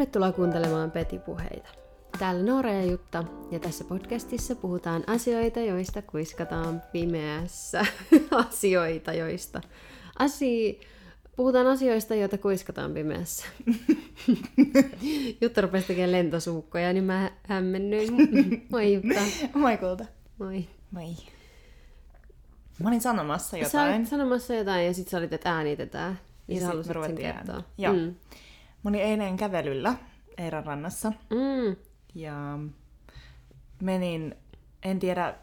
Tervetuloa kuuntelemaan Petipuheita. Täällä Noora ja Jutta, ja tässä podcastissa puhutaan asioita, joista kuiskataan pimeässä. asioita, joista... Asi... Puhutaan asioista, joita kuiskataan pimeässä. Jutta rupesi tekemään lentosuukkoja, niin mä hämmennyin. Moi Jutta. Moi kulta. Moi. Moi. Mä olin sanomassa Sä jotain. olit sanomassa jotain ja sitten sä olit, että äänitetään. Ja sä sit halusit sen ruvettiin kertoa. Joo. Mm. Mä olin eilen kävelyllä Eiran rannassa Mm. ja menin, en tiedä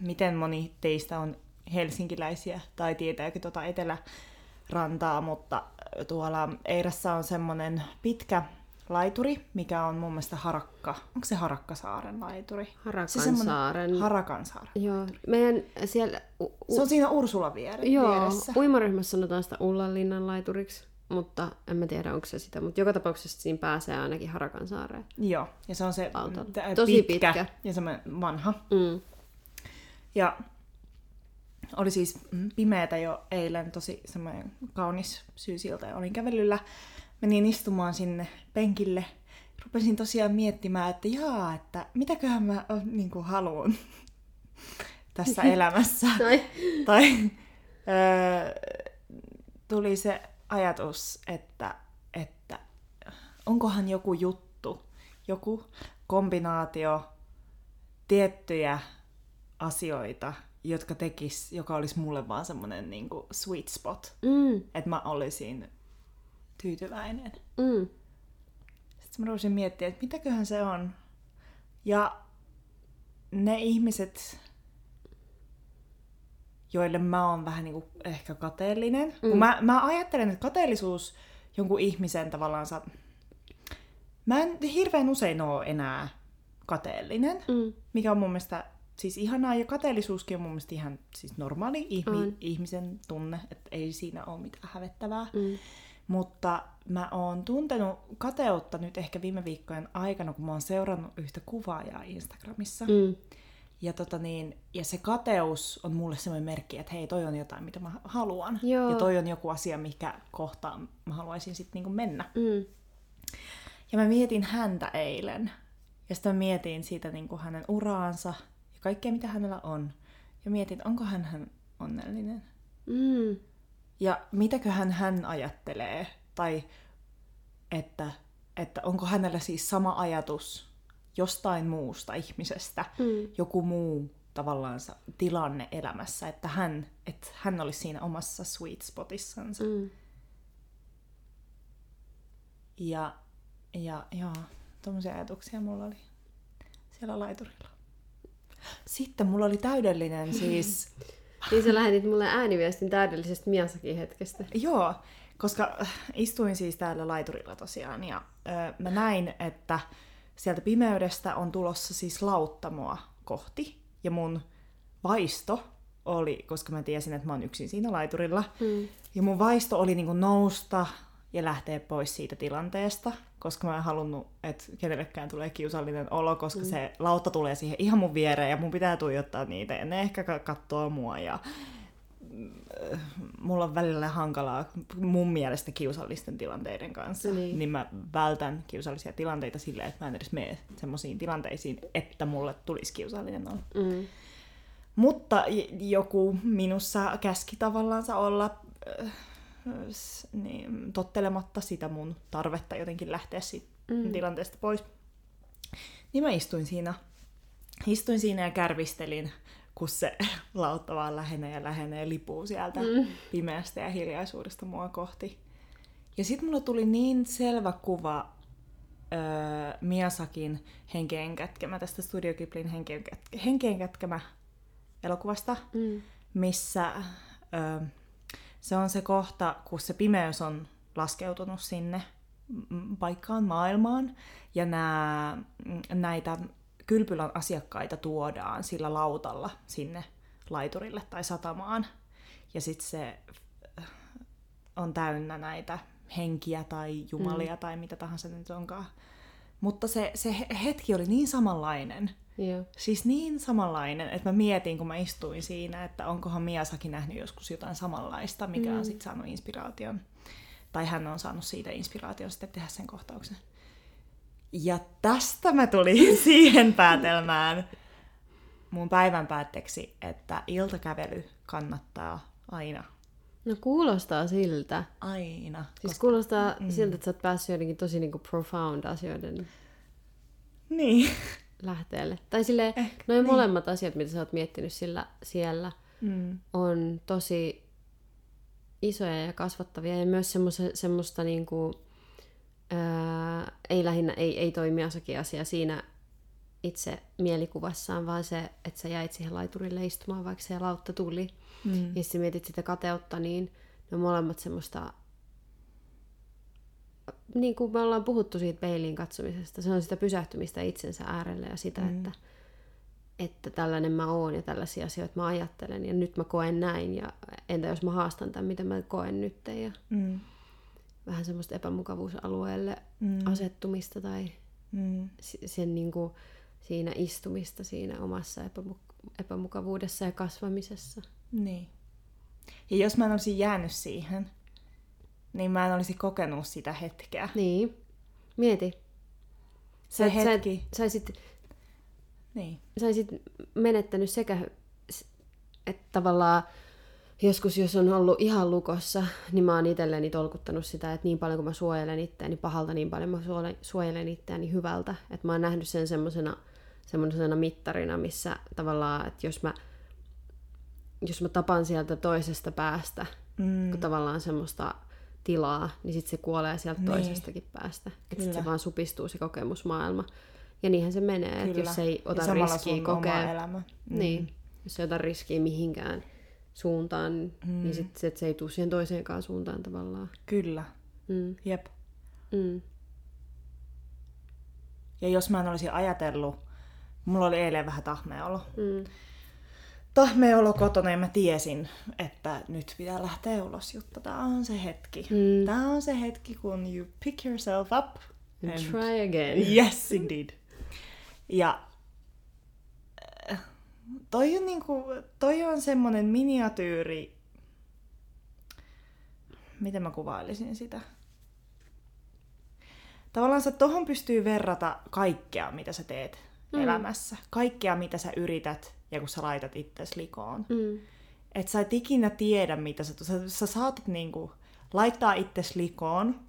miten moni teistä on helsinkiläisiä tai tietääkö tuota etelärantaa, mutta tuolla Eirassa on semmonen pitkä laituri, mikä on mun mielestä Harakka. Onko se Harakkasaaren laituri? Se semmonen- Harakansaaren. Joo. Meidän siellä... U- u- Se on siinä Ursula viere- Joo, vieressä. uimaryhmässä sanotaan sitä Ullanlinnan laituriksi, mutta en mä tiedä, onko se sitä. Mutta joka tapauksessa siinä pääsee ainakin Harakansaareen. Joo, ja se on se Autolla. t- Tosi pitkä, pitkä. ja semmoinen vanha. Mm. Ja oli siis mm, pimeätä jo eilen, tosi semmoinen kaunis syysilta ja olin kävelyllä. Menin istumaan sinne penkille. Rupesin tosiaan miettimään, että jaa, että mitäköhän mä niin kuin, haluan tässä elämässä. Tai, tai öö, tuli se ajatus, että, että onkohan joku juttu, joku kombinaatio tiettyjä asioita, jotka tekis, joka olisi mulle vaan semmoinen niin sweet spot, mm, että mä olisin tyytyväinen. mm, Sitten mä rupesin miettiä, että mitäköhän se on. Ja ne ihmiset, joille mä oon vähän niin kuin ehkä kateellinen. Mm. Kun mä, mä ajattelen, että kateellisuus jonkun ihmisen tavallaan... Sa... Mä en hirveän usein oo enää kateellinen, mm. mikä on mun mielestä siis ihanaa. Ja kateellisuuskin on mun mielestä ihan siis normaali ihmi, On. ihmisen tunne, että ei siinä ole mitään hävettävää. Mm. Mutta mä oon tuntenut kateutta nyt ehkä viime viikkojen aikana, kun mä oon seurannut yhtä kuvaajaa Instagramissa. Mm. Ja, tota niin, ja se kateus on mulle semmoinen merkki, että hei, toi on jotain, mitä mä haluan. Joo. Ja toi on joku asia, mikä kohtaan mä haluaisin sitten niinku mennä. Mm. Ja mä mietin häntä eilen. Ja sitten mä mietin siitä niinku hänen uraansa ja kaikkea, mitä hänellä on. Ja mietin, onko hän, hän onnellinen. Mm. Ja mitäköhän hän ajattelee, tai että, että onko hänellä siis sama ajatus jostain muusta ihmisestä, Mm. joku muu tavallaan tilanne elämässä, että hän, että hän olisi siinä omassa sweet spotissansa. Mm. Ja, ja joo, tuommoisia ajatuksia mulla oli siellä laiturilla. Sitten mulla oli täydellinen siis Niin sä lähetit mulle ääniviestin täydellisestä Miasakin hetkestä. Joo, koska äh, istuin siis täällä laiturilla tosiaan ja ö, mä näin, että sieltä pimeydestä on tulossa siis lauttamoa kohti ja mun vaisto oli, koska mä tiesin, että mä oon yksin siinä laiturilla, Mm. ja mun vaisto oli niinku nousta ja lähteä pois siitä tilanteesta, koska mä en halunnut, että kenellekään tulee kiusallinen olo, koska mm. se lautta tulee siihen ihan mun viereen ja mun pitää tuijottaa niitä ja ne ehkä ka- kattoo mua ja mulla on välillä hankalaa mun mielestä kiusallisten tilanteiden kanssa, Niin. niin, mä vältän kiusallisia tilanteita silleen, että mä en edes mene semmoisiin tilanteisiin, että mulle tulisi kiusallinen olo. Mm. Mutta joku minussa käski tavallaan olla äh, niin, tottelematta sitä mun tarvetta jotenkin lähteä siitä Mm. mm. tilanteesta pois. Niin mä istuin siinä, istuin siinä ja kärvistelin, kun se lautta vaan lähenee ja lähenee ja lipuu sieltä Mm. pimeästä ja hiljaisuudesta mua kohti. Ja sitten mulla tuli niin selvä kuva öö, Miasakin henkeen kätkemä, tästä Studio Ghiblin henkeen, kätke, henkeen kätkemä elokuvasta, Mm. missä ö, se on se kohta, kun se pimeys on laskeutunut sinne paikkaan maailmaan, ja nää, näitä kylpylän asiakkaita tuodaan sillä lautalla sinne laiturille tai satamaan. Ja sitten se äh, on täynnä näitä henkiä tai jumalia mm. tai mitä tahansa nyt onkaan. Mutta se, se he- hetki oli niin samanlainen, Joo. Siis niin samanlainen, että mä mietin, kun mä istuin siinä, että onkohan Miasakin nähnyt joskus jotain samanlaista, mikä mm. on sitten saanut inspiraation tai hän on saanut siitä inspiraation sitten tehdä sen kohtauksen. Ja tästä mä tulin siihen päätelmään mun päivän päätteeksi, että iltakävely kannattaa aina. No kuulostaa siltä. Aina. Siis kuulostaa mm. siltä, että sä oot päässyt jotenkin tosi niinku profound asioiden Niin. lähteelle. Tai sille Ehkä, noin niin. molemmat asiat, mitä sä oot miettinyt sillä, siellä, Mm. on tosi isoja ja kasvattavia ja myös semmoista, semmoista niinku, ää, ei lähinnä, ei, ei toimiasakin asia siinä itse mielikuvassaan, vaan se, että sä jäit siihen laiturille istumaan, vaikka se lautta tuli. Mm. Ja sitten mietit sitä kateutta, niin ne on molemmat semmoista, niin kuin me ollaan puhuttu siitä peiliin katsomisesta, se on sitä pysähtymistä itsensä äärelle ja sitä, mm. että, että tällainen mä oon ja tällaisia asioita mä ajattelen ja nyt mä koen näin ja entä jos mä haastan tämän, mitä mä koen nyt ja Mm. Vähän semmoista epämukavuusalueelle Mm. asettumista tai Mm. sen niin kuin, siinä istumista siinä omassa epämu- epämukavuudessa ja kasvamisessa. Niin. Ja jos mä en olisi jäänyt siihen, niin mä en olisi kokenut sitä hetkeä. Niin, mieti. Se Sä- hetki. Sä, saisit, Niin. saisit menettänyt sekä, että tavallaan joskus jos on ollut ihan lukossa, niin mä oon itselleni tolkuttanut sitä, että niin paljon kuin mä suojelen itseäni pahalta, niin paljon mä suojelen- itseäni hyvältä. Että mä oon nähnyt sen semmosena, semmosena mittarina, missä tavallaan, että jos mä, jos mä tapan sieltä toisesta päästä, Mm. kun tavallaan semmoista tilaa, niin sitten se kuolee sieltä Niin. toisestakin päästä. Että sit se vaan supistuu se kokemusmaailma. Ja niinhän se menee, että jos ei ota riskiä kokea, elämä. Mm. niin, jos ei ota riskiä mihinkään suuntaan, Mm. niin sitten sit se ei tule siihen toiseenkaan suuntaan tavallaan. Kyllä. Mm. Jep. Mm. Ja jos mä en olisi ajatellut, mulla oli eilen vähän tahmeolo. Mm. Tahmeolo kotona ja mä tiesin, että nyt pitää lähteä ulos, Jutta. Tää on se hetki. Mm. Tää on se hetki, kun you pick yourself up. And and- try again. Yes, indeed. Ja toi on, niinku, toi on semmonen miniatyyri, miten mä kuvailisin sitä? Tavallaan sä tohon pystyy verrata kaikkea, mitä sä teet mm. elämässä. Kaikkea, mitä sä yrität ja kun sä laitat itsesi likoon. Mm. Et sä et ikinä tiedä, mitä sä... Sä, sä saatat niinku laittaa itsesi likoon,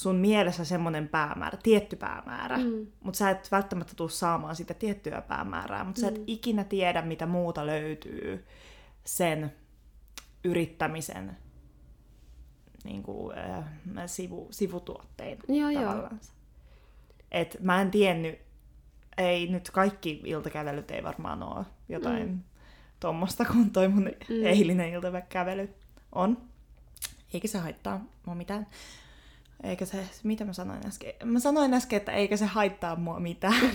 sun mielessä semmoinen päämäärä, tietty päämäärä, Mm. mm. mutta sä et välttämättä tule saamaan sitä tiettyä päämäärää, mutta mm. sä et ikinä tiedä, mitä muuta löytyy sen yrittämisen niin kuin, äh, sivu, sivutuotteina Joo, joo. tavallaan. Et mä en tiennyt, ei nyt kaikki iltakävelyt ei varmaan ole jotain mm. tuommoista kuin toi mun mm. eilinen iltakävely on. Eikä se haittaa mua mitään. Eikä se, mitä mä sanoin äsken? Mä sanoin äsken, että eikä se haittaa mua mitään.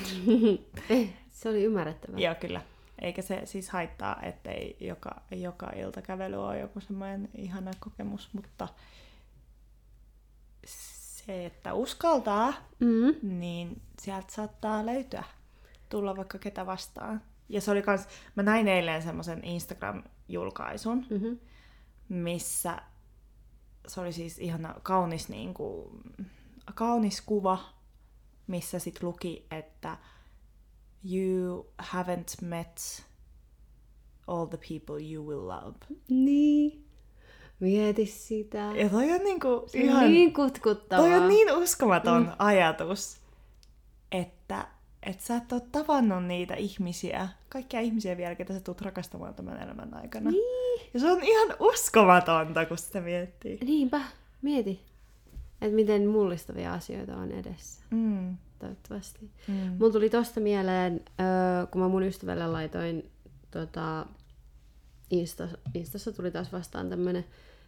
Eh, se oli ymmärrettävää. Joo, kyllä. Eikä se siis haittaa, ettei joka, joka iltakävely ole joku semmoinen ihana kokemus, mutta se, että uskaltaa, Mm. niin sieltä saattaa löytyä, tulla vaikka ketä vastaan. Ja se oli kans, mä näin eilen semmoisen Instagram-julkaisun, Mm-hmm. missä se oli siis ihana kaunis, niin kuin, kaunis kuva, missä sit luki, että you haven't met all the people you will love. Niin. Mieti sitä. Ja toi on niinku Se on ihan... niin kutkuttavaa. Toi on niin uskomaton mm. ajatus, että et sä et ole tavannut niitä ihmisiä, kaikkia ihmisiä vielä, ketä sä tulet rakastamaan tämän elämän aikana. Niin. Ja se on ihan uskomatonta, kun sitä miettii. Niinpä, mieti. Että miten mullistavia asioita on edessä, Mm. toivottavasti. Mm. Mulla tuli tosta mieleen, kun mä mun ystävälle laitoin tota, Insta, Instassa tuli taas vastaan tämmönen,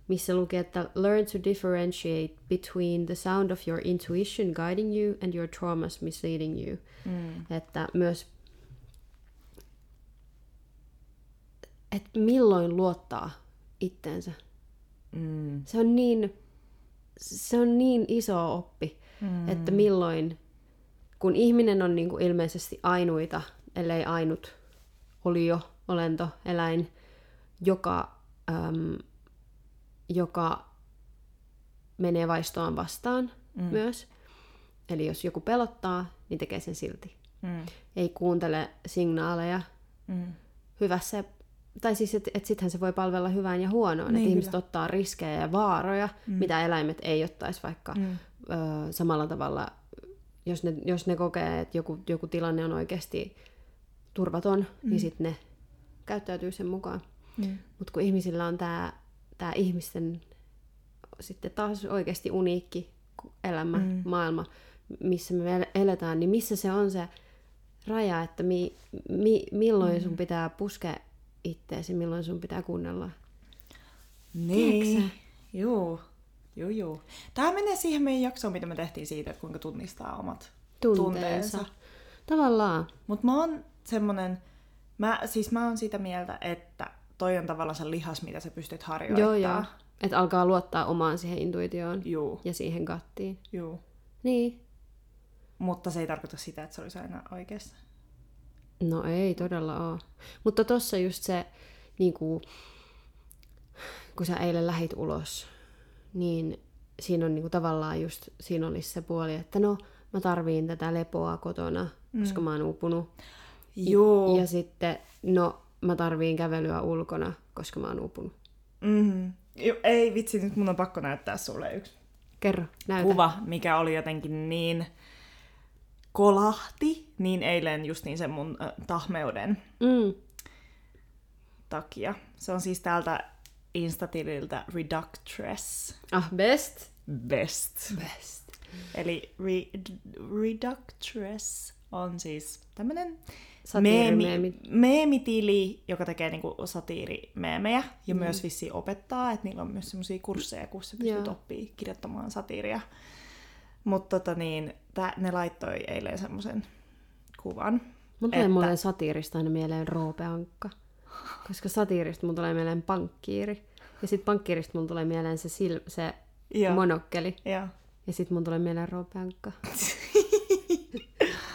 missä luki, että learn to differentiate between the sound of your intuition guiding you and your traumas misleading you. Mm. Että myös, että milloin luottaa itteensä. Mm. Se on niin, se on niin iso oppi, Mm. että milloin, kun ihminen on niin kuin ilmeisesti ainuita, ellei ainut olio, olento, eläin, joka, äm, joka menee vaistoon vastaan mm. myös. Eli jos joku pelottaa, niin tekee sen silti. Mm. Ei kuuntele signaaleja Mm. hyvässä, tai siis, että et sittenhän se voi palvella hyvään ja huonoon. Niin, että ihmiset ottaa riskejä ja vaaroja, Mm. mitä eläimet ei ottaisi vaikka Mm. ö, samalla tavalla, jos ne, jos ne kokee, että joku, joku tilanne on oikeasti turvaton, mm. niin sitten ne käyttäytyy sen mukaan. Mm. Mutta kun ihmisillä on tämä tää ihmisten sitten taas oikeasti uniikki elämä, Mm. mm. maailma, missä me el- eletään, niin missä se on se raja, että mi, mi, milloin sun pitää puskea itteesi, milloin sun pitää kuunnella. Niin. Juu. Juu, juu. Tämä menee siihen meidän jaksoon, mitä me tehtiin siitä, että kuinka tunnistaa omat Tunteensa. tunteensa. Tavallaan. Mutta mä oon semmonen, mä, siis mä oon sitä mieltä, että toi on tavallaan se lihas, mitä sä pystyt harjoittamaan. Joo, joo. Että alkaa luottaa omaan siihen intuitioon Juu, ja siihen kattiin. juu. Niin. Mutta se ei tarkoita sitä, että se olisi aina oikeassa. No ei todella ole. Mutta tossa just se, niin kuin, kun sä eilen lähit ulos, niin siinä on niin kuin, tavallaan just, siinä olisi se puoli, että no mä tarviin tätä lepoa kotona, koska mä oon uupunut. Juu. Ja sitten, no mä tarviin kävelyä ulkona, koska mä oon uupunut. Mm-hmm. Ei vitsi, nyt mun on pakko näyttää sulle yksi Kerro, näytä. kuva, mikä oli jotenkin niin kolahti, niin eilen just niin sen mun äh, tahmeuden Mm. takia. Se on siis täältä Instatililtä Reductress Ah, best. Best. Best. Eli re- Reductress on siis tämmönen Satiirimeemi. meemi, meemitili, joka tekee niinku satiirimeemejä ja mm. myös vissiin opettaa, että niillä on myös semmoisia kursseja, kun sä pystyt oppii kirjoittamaan satiiria. Mutta tota niin, tää, ne laittoi eilen semmoisen kuvan. Mun tulee Että- mulle satiirista aina mieleen Roope Ankka. Koska satiirista mun tulee mieleen pankkiiri. Ja sit pankkiirista mun tulee mieleen se, sil- se Joo. monokkeli. Ja Ja sit mun tulee mieleen Roope Ankka.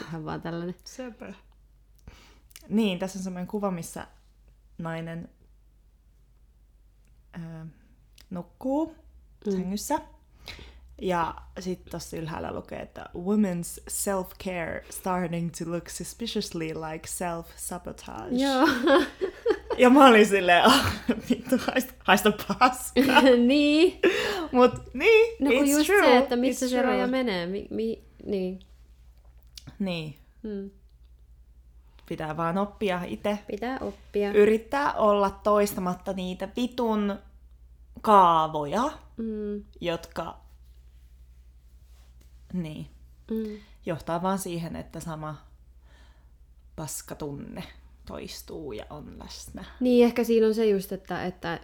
Ihan vaan tällainen. Söpö. Niin, tässä on semmoinen kuva, missä nainen ää, nukkuu mm. sängyssä. Ja sitten tuossa ylhäällä lukee, että Women's self-care starting to look suspiciously like self-sabotage. Joo. Ja mä olin silleen, ah, vittu, haista, haista paskaa. niin. Mut niin, No kun it's just true. se, että missä se raja menee. Mi- mi- niin. Niin, Hmm. Pitää vaan oppia itse. Pitää oppia. Yrittää olla toistamatta niitä vitun kaavoja, Mm. jotka niin, Mm. johtaa vaan siihen, että sama paskatunne toistuu ja on läsnä. Niin, ehkä siinä on se just, että, että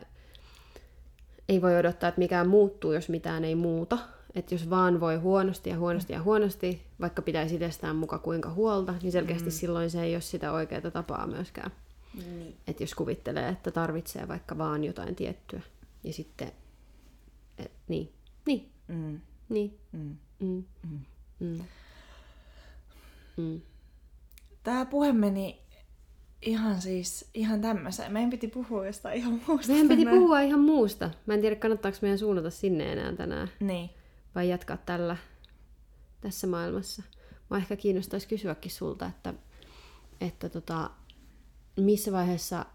ei voi odottaa, että mikään muuttuu, jos mitään ei muuta. Että jos vaan voi huonosti ja huonosti ja huonosti, vaikka pitäisi itsestään muka kuinka huolta, niin selkeästi mm. silloin se ei ole sitä oikeaa tapaa myöskään. Niin. Että jos kuvittelee, että tarvitsee vaikka vaan jotain tiettyä, ja sitten, et, niin, niin, Mm, niin, mm. mm, mm. Mm. Mm. Tää puhe meni ihan siis ihan tämmöiseen. Meidän piti puhua jostain ihan muusta. Meidän piti tänään. puhua ihan muusta. Mä en tiedä, kannattaako meidän suunnata sinne enää tänään. Niin. Vai jatkaa tällä, tässä maailmassa. Mä ehkä kiinnostaisi kysyäkin sulta, että, että tota, missä vaiheessa...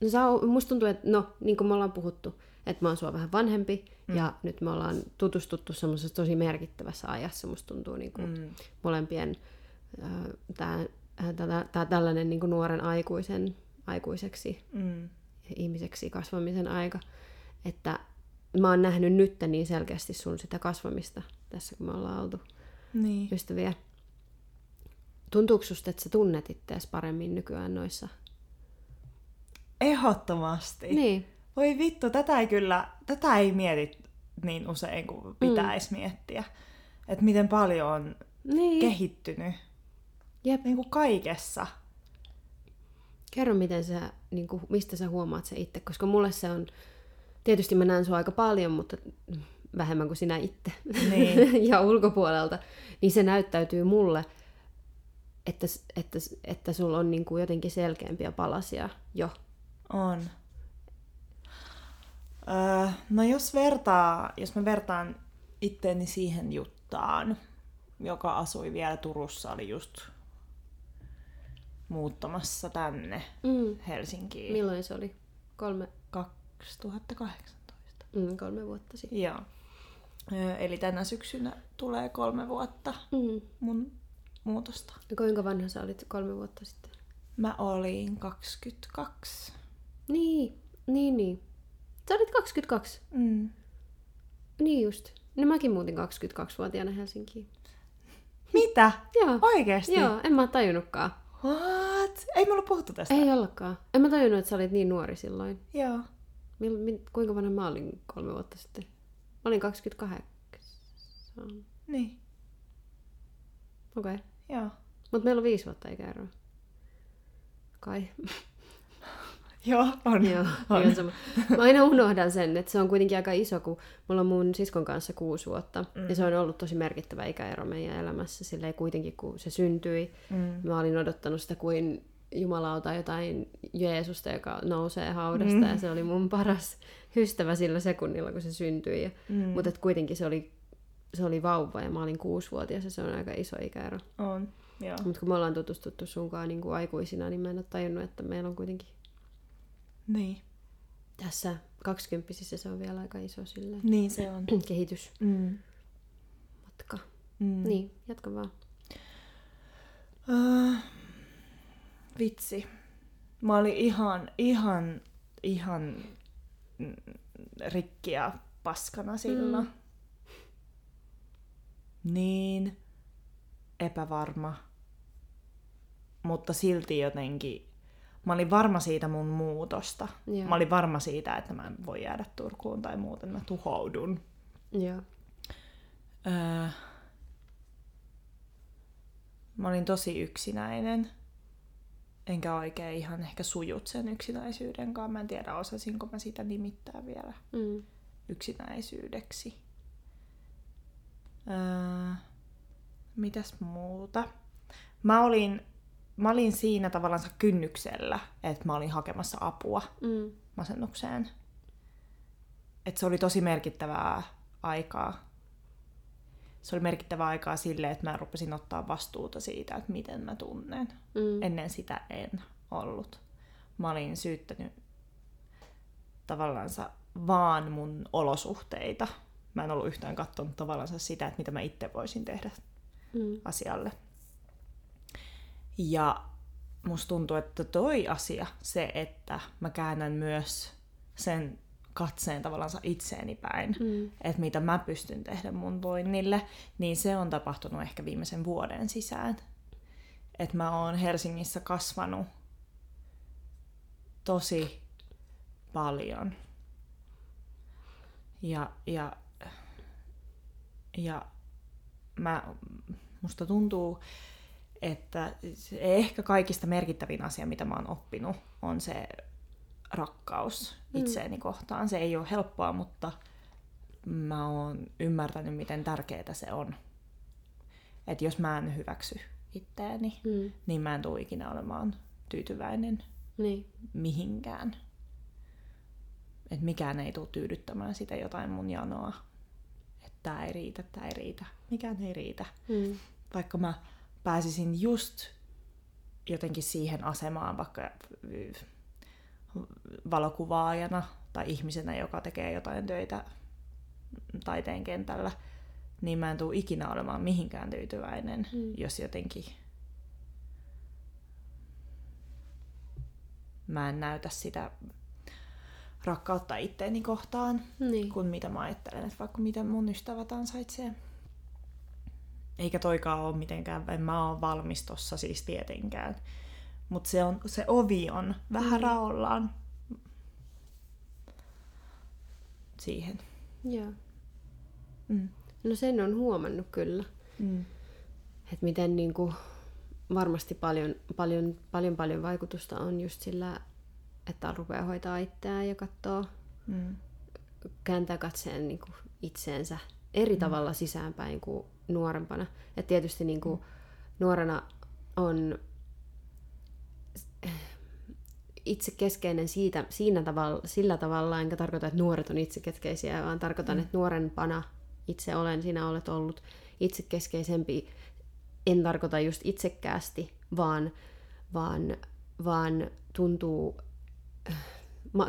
No, sä, musta tuntuu, että no, niin kuin me ollaan puhuttu, että mä oon sua vähän vanhempi, mm. ja nyt me ollaan tutustuttu semmoisessa tosi merkittävässä ajassa, musta tuntuu niin kuin Mm. molempien tämä tää, tällainen niin kuin nuoren aikuisen, aikuiseksi Mm. ihmiseksi kasvamisen aika. Että mä oon nähnyt nyt niin selkeästi sun sitä kasvamista tässä, kun me ollaan oltu Niin. ystäviä. Tuntuuko susta, että sä tunnet itseäsi paremmin nykyään noissa? Ehdottomasti. Niin. Voi vittu, tätä ei kyllä, tätä ei mieti niin usein kuin pitäisi mm. miettiä. Että miten paljon on Niin. kehittynyt Jep. niin kuin kaikessa. Kerro, miten sä, niin kuin, mistä sä huomaat se itse, koska mulle se on, tietysti mä näen sua aika paljon, mutta vähemmän kuin sinä itse Niin. ja ulkopuolelta, niin se näyttäytyy mulle, että, että, että sulla on niin kuin jotenkin selkeämpiä palasia jo. On. Öö, no jos vertaa, jos mä vertaan itteeni siihen Juttaan, joka asui vielä Turussa, oli just muuttamassa tänne Mm. Helsinkiin Milloin se oli? Kolme, 2018. mm, kolme vuotta sitten. Joo. Eli tänä syksynä tulee kolme vuotta Mm. mun muutosta. Ja kuinka vanha sä olit kolme vuotta sitten? Mä olin 22. Niin, niin, niin. Sä olit 22. Mm. Niin just. No mäkin muutin 22-vuotiaana Helsinkiin. Mitä? Joo. Oikeesti? Joo, en mä tajunnutkaan. What? Ei me ollut puhuttu tästä. Ei ollakaan. En mä tajunnut, että sä olit niin nuori silloin. Joo. Mil, mi, kuinka vanha mä olin kolme vuotta sitten? Mä olin 28. Niin. Okei. Okay. Joo. Mutta meillä on viisi vuotta ikäeroa. Kai. Joo, on. Joo, on. ihan sama. Mä aina unohdan sen, että se on kuitenkin aika iso, kun mulla on mun siskon kanssa kuusi vuotta. Mm. Ja se on ollut tosi merkittävä ikäero meidän elämässä. Silleen kuitenkin, kun se syntyi, Mm. mä olin odottanut sitä kuin jumalauta jotain Jeesusta, joka nousee haudasta. Mm. Ja se oli mun paras ystävä sillä sekunnilla, kun se syntyi. Ja, Mm. Mutta kuitenkin se oli, se oli vauva ja mä olin kuusivuotias ja se on aika iso ikäero. On. Joo. Mutta kun me ollaan tutustuttu sunkaan niin kuin aikuisina, niin mä en ole tajunnut, että meillä on kuitenkin Niin. tässä kaksikymppisissä se on vielä aika iso silleen. Niin se on. kehitysmatka. Mm. Mm. Niin, jatka vaan. Uh, vitsi. Mä olin ihan, ihan, ihan rikki ja paskana silloin. Mm. Niin epävarma. Mutta silti jotenkin... Mä olin varma siitä mun muutosta. Joo. Mä olin varma siitä, että mä en voi jäädä Turkuun tai muuten mä tuhoudun. Joo. Öö, mä olin tosi yksinäinen. Enkä oikein ihan ehkä sujut sen yksinäisyyden kanssa. Mä en tiedä, osasinko mä sitä nimittää vielä Mm. yksinäisyydeksi. Öö, mitäs muuta? Mä olin, mä olin siinä tavallaan kynnyksellä, että mä olin hakemassa apua Mm. masennukseen. Et se oli tosi merkittävää aikaa. Se oli merkittävää aikaa sille, että mä rupesin ottaa vastuuta siitä, että miten mä tunnen. Mm. Ennen sitä en ollut. Mä olin syyttänyt tavallaan vaan mun olosuhteita. Mä en ollut yhtään katsonut tavallaan sitä, että mitä mä itse voisin tehdä Mm. asialle. Ja musta tuntuu, että toi asia, se, että mä käännän myös sen katseen tavallaan itseeni päin, Mm. että mitä mä pystyn tehdä mun voinnille, niin se on tapahtunut ehkä viimeisen vuoden sisään. Että mä oon Helsingissä kasvanut tosi paljon. Ja, ja, ja mä, musta tuntuu, että ehkä kaikista merkittävin asia, mitä mä oon oppinut, on se rakkaus itseeni kohtaan. Se ei ole helppoa, mutta mä oon ymmärtänyt, miten tärkeää se on. Että jos mä en hyväksy itteeni, Mm. niin mä en tule ikinä olemaan tyytyväinen Niin. mihinkään. Että mikään ei tule tyydyttämään sitä jotain mun janoa. Että tää ei riitä, tää ei riitä. Mikään ei riitä. Mm. Vaikka mä pääsisin just jotenkin siihen asemaan vaikka valokuvaajana tai ihmisenä, joka tekee jotain töitä taiteen kentällä, niin mä en tule ikinä olemaan mihinkään tyytyväinen, Mm. jos jotenkin mä en näytä sitä rakkautta itteeni kohtaan, Niin. kuin mitä mä ajattelen, että vaikka miten mun ystävät ansaitsee. Eikä toikaan ole mitenkään, en mä oon valmis tossa siis tietenkään. Mutta se, on, se ovi on vähän Mm. raollaan siihen. Joo. Mm. No sen on huomannut kyllä. Mm. Että miten niin kuin, varmasti paljon, paljon, paljon, paljon vaikutusta on just sillä, että rupeaa hoitaa itseään ja katsoo, Mm. kääntää katseen niin kuin itseensä eri Mm. tavalla sisäänpäin kuin nuorempana. Et tietysti niin kuin, nuorena on itsekeskeinen siitä, siinä tavalla, sillä tavalla, enkä tarkoita, että nuoret on itsekeskeisiä, vaan tarkoitan, mm. että nuorempana itse olen, sinä olet ollut itsekeskeisempi. En tarkoita just itsekkäästi, vaan, vaan, vaan tuntuu,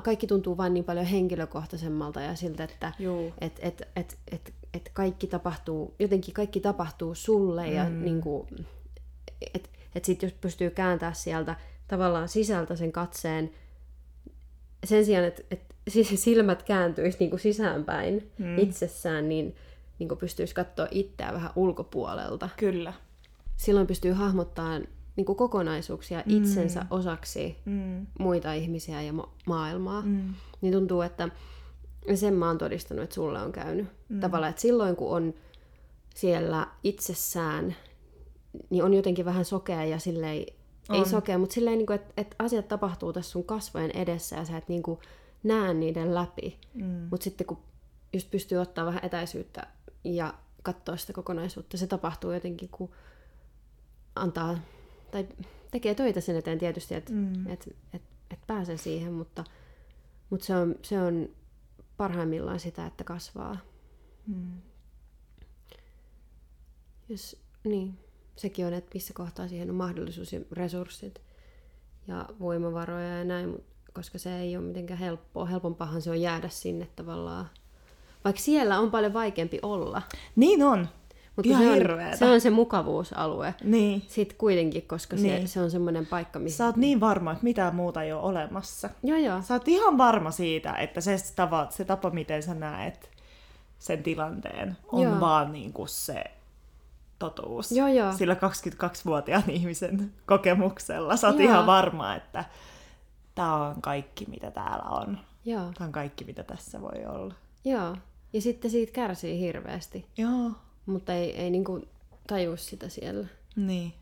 kaikki tuntuu vain niin paljon henkilökohtaisemmalta ja siltä, että et, et, et, et, et kaikki tapahtuu, jotenkin kaikki tapahtuu sulle ja mm. niin kuin, et, et sit jos pystyy kääntämään sieltä tavallaan sisältä sen katseen, sen sijaan, että, että silmät kääntyisi niin kuin sisäänpäin mm. itsessään, niin, niin kuin pystyisi katsoa itseä vähän ulkopuolelta. Kyllä. Silloin pystyy hahmottamaan niin kuin kokonaisuuksia mm. itsensä osaksi mm. muita ihmisiä ja ma- maailmaa. Mm. Niin tuntuu, että sen mä oon todistanut, että sulle on käynyt. Mm. Tavallaan, että silloin kun on siellä itsessään, niin on jotenkin vähän sokea ja silleen on. Ei sokea, mutta silleen, niin että, että asiat tapahtuu tässä sun kasvojen edessä ja sä et niin kuin, näe niiden läpi. Mm. Mutta sitten kun just pystyy ottaa vähän etäisyyttä ja katsoa sitä kokonaisuutta, se tapahtuu jotenkin, kun antaa, tai tekee töitä sen eteen tietysti, että mm. et, et, et pääsee siihen, mutta, mutta se, on, se on parhaimmillaan sitä, että kasvaa. Mm. Jos, niin sekin on, että missä kohtaa siihen on mahdollisuus ja resurssit ja voimavaroja ja näin, koska se ei ole mitenkään helppoa. Helpompahan se on jäädä sinne tavallaan. Vaikka siellä on paljon vaikeampi olla. Niin on. Mutta se, on, se on se mukavuusalue. Niin. Sitten kuitenkin, koska niin. se, se on semmoinen paikka, missä... Sä oot niin varma, että mitään muuta ei ole olemassa. Joo, joo. Sä oot ihan varma siitä, että se tapa, se tapa miten sä näet sen tilanteen, on joo. vaan niin kuin se totuus. Joo, joo. Sillä 22-vuotiaan ihmisen kokemuksella. Sä oot ihan varma, että tämä on kaikki, mitä täällä on. Joo. Tämä on kaikki, mitä tässä voi olla. Joo. Ja sitten siitä kärsii hirveästi. Joo. Mutta ei, ei niinku tajua sitä siellä. Niin.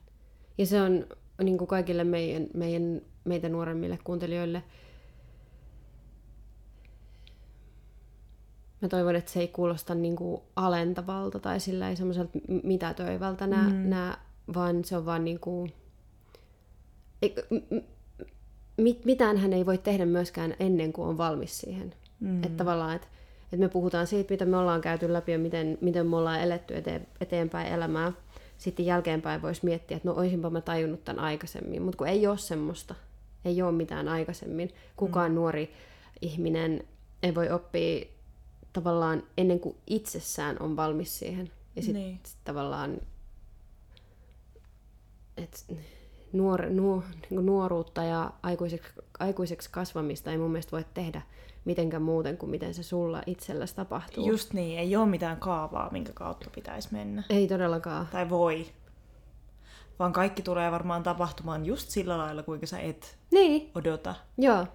Ja se on niinku kaikille meidän, meidän, meitä nuoremmille kuuntelijoille – mä toivon, että se ei kuulosta niin kuin alentavalta tai sillä ei semmoiselta mitätöivältä nää, mm. nää, vaan se on vaan niin kuin, ei, mit, mitään hän ei voi tehdä myöskään ennen kuin on valmis siihen. Mm. Että tavallaan, että, että me puhutaan siitä, mitä me ollaan käyty läpi ja miten, miten me ollaan eletty eteen, eteenpäin elämää. Sitten jälkeenpäin voisi miettiä, että no oisinpa mä tajunnut tämän aikaisemmin, mutta kun ei ole semmoista. Ei ole mitään aikaisemmin. Kukaan mm. nuori ihminen ei voi oppia tavallaan ennen kuin itsessään on valmis siihen. Ja sitten niin. sit tavallaan et nuor, nuor, niin nuoruutta ja aikuiseksi, aikuiseksi kasvamista ei mun mielestä voi tehdä mitenkään muuten kuin miten se sulla itselläsi tapahtuu. Just niin, ei ole mitään kaavaa, minkä kautta pitäisi mennä. Ei todellakaan. Tai voi. Vaan kaikki tulee varmaan tapahtumaan just sillä lailla, kuinka sä et niin. odota. Joo.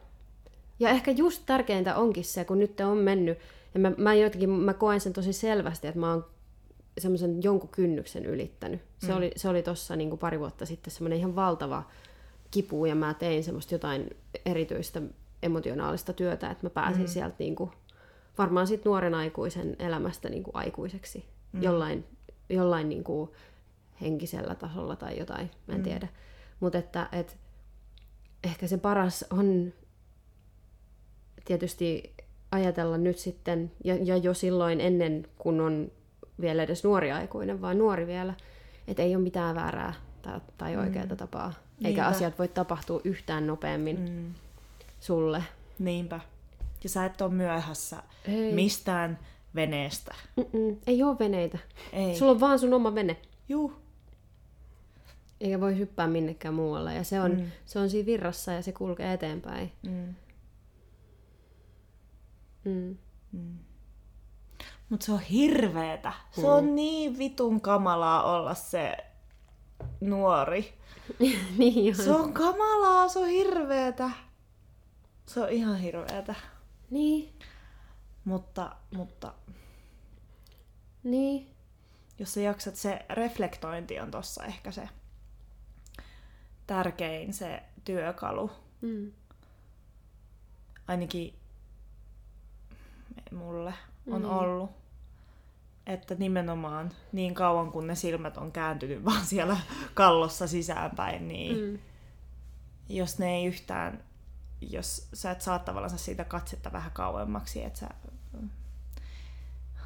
Ja ehkä just tärkeintä onkin se, kun nyt on mennyt ja mä, mä, jotenkin, mä koen sen tosi selvästi, että mä oon semmoisen jonkun kynnyksen ylittänyt. Se mm. oli, se oli tossa niin pari vuotta sitten semmoinen ihan valtava kipu, ja mä tein semmoista jotain erityistä emotionaalista työtä, että mä pääsin mm. sieltä niin kuin, varmaan sit nuoren aikuisen elämästä niin kuin aikuiseksi mm. jollain, jollain niin kuin henkisellä tasolla tai jotain, mä en mm. tiedä. Mutta että et, ehkä se paras on tietysti ajatella nyt sitten, ja, ja jo silloin ennen kun on vielä edes nuori aikuinen, vaan nuori vielä, että ei ole mitään väärää tai, tai oikeaa mm. tapaa. Niinpä. Eikä asiat voi tapahtua yhtään nopeammin mm. sulle. Niinpä. Ja sä et ole myöhässä ei. mistään veneestä. Mm-mm. Ei ole veneitä. Ei. Sulla on vaan sun oma vene. Juu. Eikä voi hyppää minnekään muualle. Ja se on, mm. se on siinä virrassa ja se kulkee eteenpäin. Mm. Mm. Mm. Mutta se on hirveetä. Se on mm. niin vitun kamalaa olla se nuori. niin on. Se on kamalaa, se on hirveetä. Se on ihan hirveetä. Niin. Mutta, mutta... Niin. Jos sä jaksat, se reflektointi on tossa ehkä se tärkein se työkalu. Mm. Ainakin mulle on mm. ollut. Että nimenomaan niin kauan kun ne silmät on kääntynyt vaan siellä kallossa sisäänpäin, niin mm. jos ne ei yhtään jos sä et saa tavallaan siitä katsetta vähän kauemmaksi, että sä,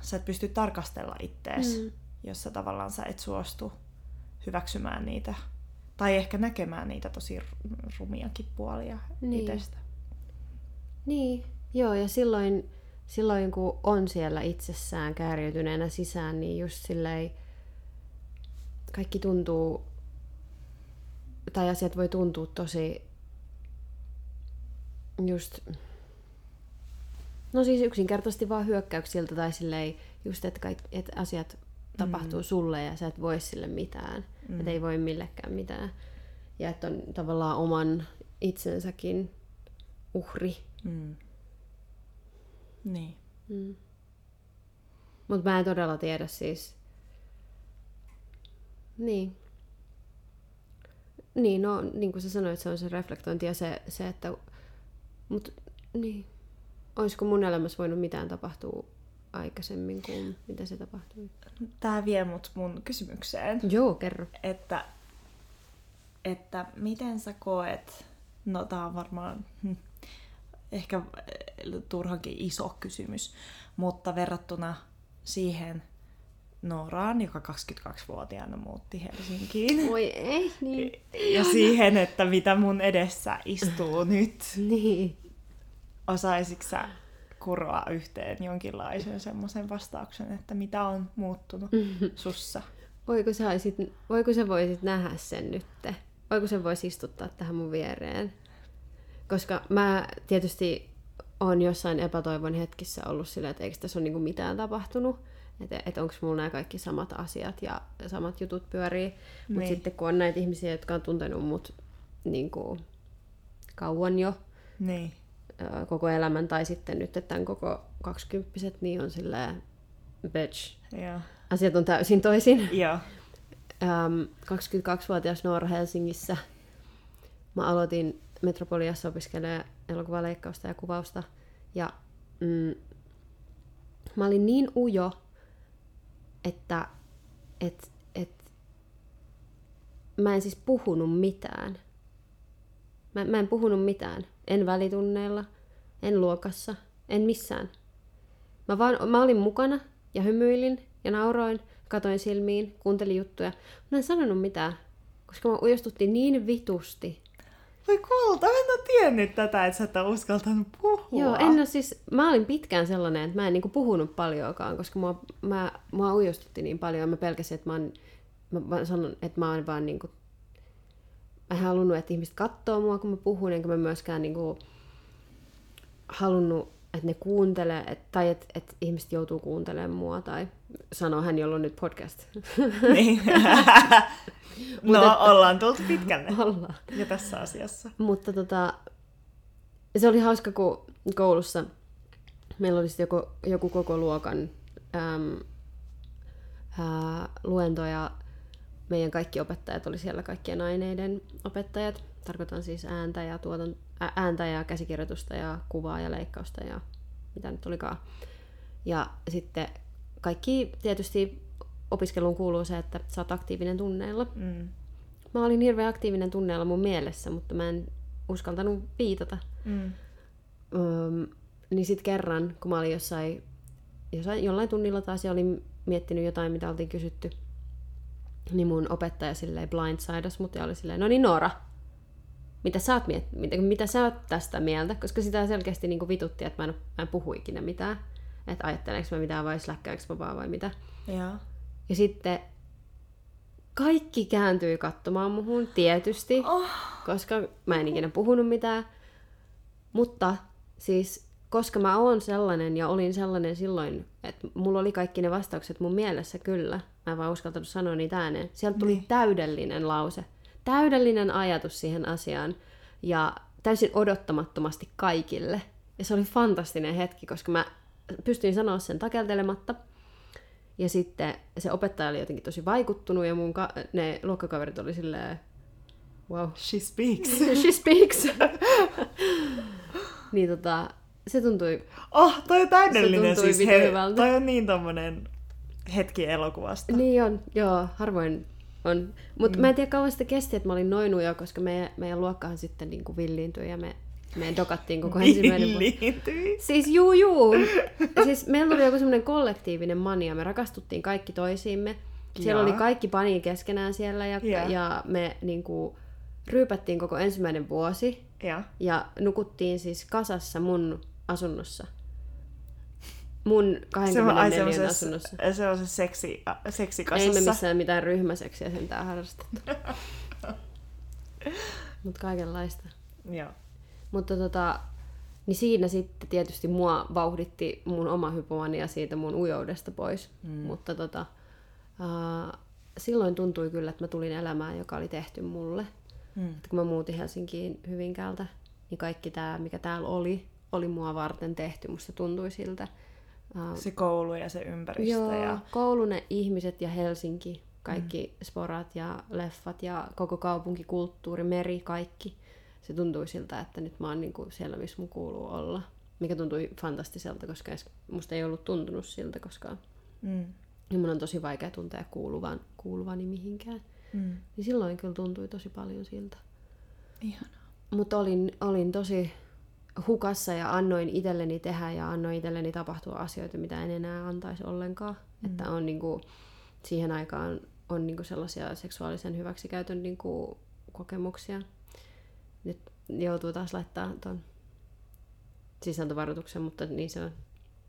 sä et pysty tarkastella ittees, mm. jos sä tavallaan sä et suostu hyväksymään niitä, tai ehkä näkemään niitä tosi rumiakin puolia niin. itsestä. Niin, joo, ja silloin, silloin kun on siellä itsessään kääriytyneenä sisään, niin just silleen kaikki tuntuu, tai asiat voi tuntua tosi just, no siis yksinkertaisesti vaan hyökkäyksiltä tai silleen just, että, kaikki, että asiat tapahtuu mm. sulle ja sä et voi sille mitään. Mm. Että ei voi millekään mitään. Ja että on tavallaan oman itsensäkin uhri. Mm. Niin. Mm. Mutta mä en todella tiedä siis. Niin. Niin, no niin kuin sä sanoit, se on se reflektointi ja se, se että... Mut niin. Olisiko mun elämässä voinut mitään tapahtua aikaisemmin kuin mitä se tapahtui? Tää vie mut mun kysymykseen. Joo, kerro. Että, että miten sä koet, no tää on varmaan hm, ehkä eh, turhankin iso kysymys, mutta verrattuna siihen Nooraan, joka 22-vuotiaana muutti Helsinkiin. Oi ei, niin. Ja siihen, että mitä mun edessä istuu nyt. niin. Osaisitko sä kuroa yhteen jonkinlaisen semmoisen vastauksen, että mitä on muuttunut sussa? Voiko sä, olisit, voiko sä voisit nähdä sen nytte? Voiko sä voisi istuttaa tähän mun viereen? Koska mä tietysti on jossain epätoivon hetkissä ollut sillä, että eikö tässä ole niinku mitään tapahtunut. Että et onko mulla nämä kaikki samat asiat ja samat jutut pyörii. Mutta niin. sitten kun on näitä ihmisiä, jotka on tuntenut mut niinku, kauan jo, niin koko elämän, tai sitten nyt että tämän koko kaksikymppiset, niin on silleen, bitch, yeah. asiat on täysin toisin. Yeah. Um, 22-vuotias Noora Helsingissä. Mä aloitin Metropoliassa opiskelemaan elokuvaleikkausta ja kuvausta. Ja mm, mä olin niin ujo, että et, et, mä en siis puhunut mitään. Mä, mä en puhunut mitään. En välitunneilla, en luokassa, en missään. Mä, vaan, mä olin mukana ja hymyilin ja nauroin, katoin silmiin, kuuntelin juttuja. Mä en sanonut mitään, koska mä ujostuttiin niin vitusti. Voi kulta, mä en ole tiennyt tätä, että sä et ole uskaltanut puhua. Joo, en ole siis, mä olin pitkään sellainen, että mä en niinku puhunut paljoakaan, koska mua, mä, mua ujostutti niin paljon. Mä pelkäsin, että mä, oon, mä, sanon, että mä oon vaan niinku mä en halunnut, että ihmiset katsoo mua, kun mä puhun, enkä mä myöskään niin kuin, halunnut, että ne kuuntelee, et, tai että et ihmiset joutuu kuuntelemaan mua, tai sanoo hän, jolla on nyt podcast. Niin. no, että, ollaan tultu pitkälle. Ollaan. Ja tässä asiassa. Mutta tota, se oli hauska, kun koulussa meillä oli joku, joku koko luokan äm, ää, luento, ja meidän kaikki opettajat oli siellä kaikkien aineiden opettajat. Tarkoitan siis ääntä ja, tuoton, ääntä ja käsikirjoitusta ja kuvaa ja leikkausta ja mitä nyt olikaan. Ja sitten kaikki tietysti opiskeluun kuuluu se, että sä oot aktiivinen tunneilla. Mm. Mä olin hirveän aktiivinen tunneilla mun mielessä, mutta mä en uskaltanut viitata. Mm. Öm, niin sitten kerran, kun mä olin jossain, jossain jollain tunnilla taas ja olin miettinyt jotain, mitä oltiin kysytty, niin mun opettaja silleen blindsidas mut ja oli silleen, no niin Noora, mitä sä, oot miet- mitä, mitä sä oot tästä mieltä? Koska sitä selkeästi niin vitutti, että mä en, mä en puhu ikinä mitään. Että ajattelenko mä mitään vai släkkääkö mä vaan vai mitä. Ja, ja sitten kaikki kääntyi katsomaan muhun, tietysti, oh. koska mä en ikinä puhunut mitään. Mutta siis koska mä oon sellainen ja olin sellainen silloin, että mulla oli kaikki ne vastaukset mun mielessä kyllä, mä en vaan uskaltanut sanoa niitä ääneen. Sieltä tuli niin. täydellinen lause, täydellinen ajatus siihen asiaan ja täysin odottamattomasti kaikille. Ja se oli fantastinen hetki, koska mä pystyin sanoa sen takeltelematta. Ja sitten se opettaja oli jotenkin tosi vaikuttunut ja mun ka- ne luokkakaverit oli silleen, wow. She speaks. She speaks. niin tota, se tuntui... Oh, toi on täydellinen siis. He, toi on niin tommonen hetki elokuvasta. Niin on, joo, harvoin on. Mutta mm. mä en tiedä kauan sitä kesti, että mä olin noin ujo, koska meidän, meidän luokkahan sitten niin kuin villiintyi ja me Me dokattiin koko ensimmäinen vuosi. Villiintyi. Siis juu juu. Siis meillä oli joku semmoinen kollektiivinen mania. Me rakastuttiin kaikki toisiimme. Siellä Jaa. oli kaikki panii keskenään siellä ja, Jaa. ja me niinku, ryypättiin koko ensimmäinen vuosi. Ja. Ja nukuttiin siis kasassa mun asunnossa. Mun Se on 24 ai asunnossa. semmoisessa, semmoisessa seksi, äh, Ei seksikasassa. me missään mitään ryhmäseksiä sentään harrastettu. Mutta kaikenlaista. Joo. Mutta tota, niin siinä sitten tietysti mua vauhditti mun oma hypomania siitä mun ujoudesta pois. Mm. Mutta tota, uh, silloin tuntui kyllä, että mä tulin elämään, joka oli tehty mulle. Mm. Että kun mä muutin Helsinkiin Hyvinkäältä, niin kaikki tämä, mikä täällä oli, oli mua varten tehty. Musta tuntui siltä. Se koulu ja se ympäristö. Joo, Ja... koulu, ne ihmiset ja Helsinki, kaikki mm. sporat ja leffat ja koko kaupunkikulttuuri, meri, kaikki. Se tuntui siltä, että nyt mä oon niinku siellä, missä mun kuuluu olla. Mikä tuntui fantastiselta, koska edes- musta ei ollut tuntunut siltä koskaan. Mm. Ja mun on tosi vaikea tuntea kuuluvan, kuuluvani mihinkään. Mm. Niin silloin kyllä tuntui tosi paljon siltä. Ihanaa. Mutta olin, olin tosi hukassa ja annoin itselleni tehdä ja annoin itselleni tapahtua asioita, mitä en enää antaisi ollenkaan. Mm. Että on niinku, siihen aikaan on niinku sellaisia seksuaalisen hyväksikäytön niinku kokemuksia. Nyt joutuu taas laittaa tuon sisältövaroituksen, mutta niin se on.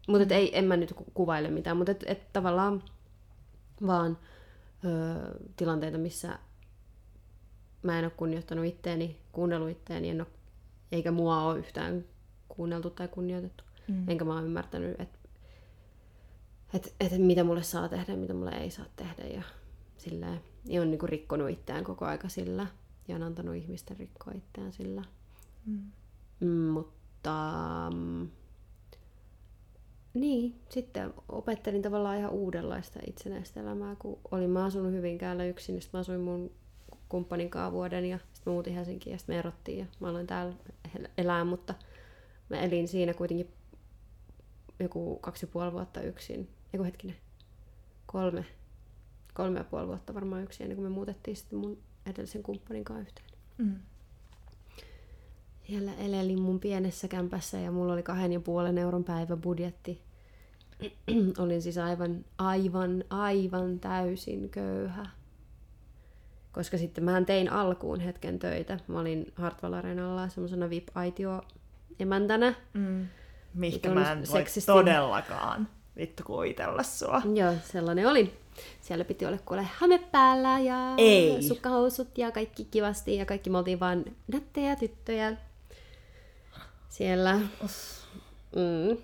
Mutta et ei, en mä nyt ku- kuvaile mitään, mutta et, et tavallaan vaan ö, tilanteita, missä mä en ole kunnioittanut itteeni, kuunnellut itteeni, en ole, eikä mua ole yhtään kuunneltu tai kunnioitettu. Mm. Enkä mä ole ymmärtänyt, että et, et mitä mulle saa tehdä ja mitä mulle ei saa tehdä. Ja, silleen, ja on niinku rikkonut itseään koko aika sillä. Ja on antanut ihmisten rikkoa itseään sillä. Mm. Mm, mutta mm, niin, sitten opettelin tavallaan ihan uudenlaista itsenäistä elämää, kun olin mä asunut Hyvinkäällä yksin, niin mä asuin mun kumppanin vuoden ja mä muutin Helsinkiin ja sitten me erottiin ja mä aloin täällä el- elää, mutta mä elin siinä kuitenkin joku kaksi ja puoli vuotta yksin. Eiku hetkinen, kolme, kolme ja puoli vuotta varmaan yksin ennen kuin me muutettiin sitten mun edellisen kumppanin kanssa yhteen. Mm. Siellä elelin mun pienessä kämpässä ja mulla oli kahden ja puolen euron päiväbudjetti. Olin siis aivan, aivan, aivan täysin köyhä. Koska sitten mähän tein alkuun hetken töitä. Mä olin Hartwall Arenalla semmoisena VIP-aitio emäntänä. Mm. Vitun mä en voi todellakaan vittu kuvitella sua. Joo, sellainen oli. Siellä piti olla kuule hame päällä ja Ei. sukkahousut ja kaikki kivasti ja kaikki me oltiin vaan nättejä tyttöjä siellä. Mm.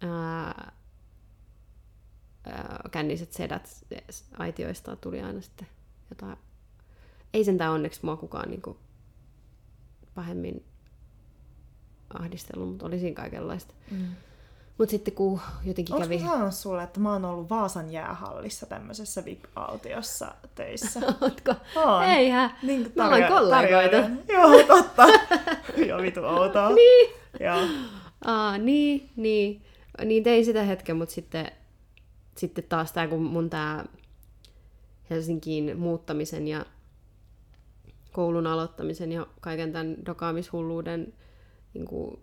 Ää, ää, känniset sedät aitioista tuli aina sitten jotain. Ei sentään onneksi mua kukaan niinku pahemmin ahdistellut, mutta oli siinä kaikenlaista. Mm. Mutta sitten kun jotenkin Onko kävi... mä sanonut sulle, että mä oon ollut Vaasan jäähallissa tämmöisessä VIP-autiossa töissä? Ootko? On. Eihän. Niin, Me ollaan kollegoita. tarjoilen. Joo, totta. Joo, vitu outoa. Niin. Joo. Aa, niin, niin. Niin tein sitä hetken, mutta sitten, sitten taas tää, kun mun tää Helsinkiin muuttamisen ja koulun aloittamisen ja kaiken tämän dokaamishulluuden niin kuin,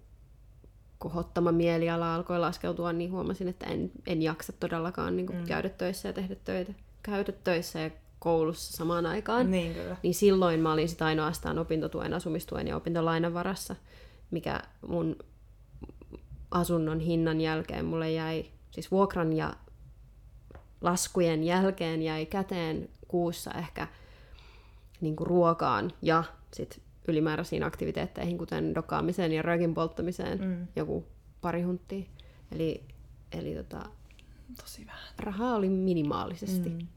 kohottama mieliala alkoi laskeutua, niin huomasin, että en, en jaksa todellakaan niin kuin, mm. käydä töissä ja tehdä töitä. Käydä töissä ja koulussa samaan aikaan. Niin kyllä. Niin silloin mä olin sit ainoastaan opintotuen, asumistuen ja opintolainan varassa, mikä mun asunnon hinnan jälkeen mulle jäi, siis vuokran ja laskujen jälkeen jäi käteen kuussa ehkä niin kuin ruokaan ja sit ylimääräisiin aktiviteetteihin, kuten dokaamiseen ja röökin polttamiseen, Mm. joku pari hunttia. Eli, eli tota, Tosi vähän. rahaa oli minimaalisesti. Mm.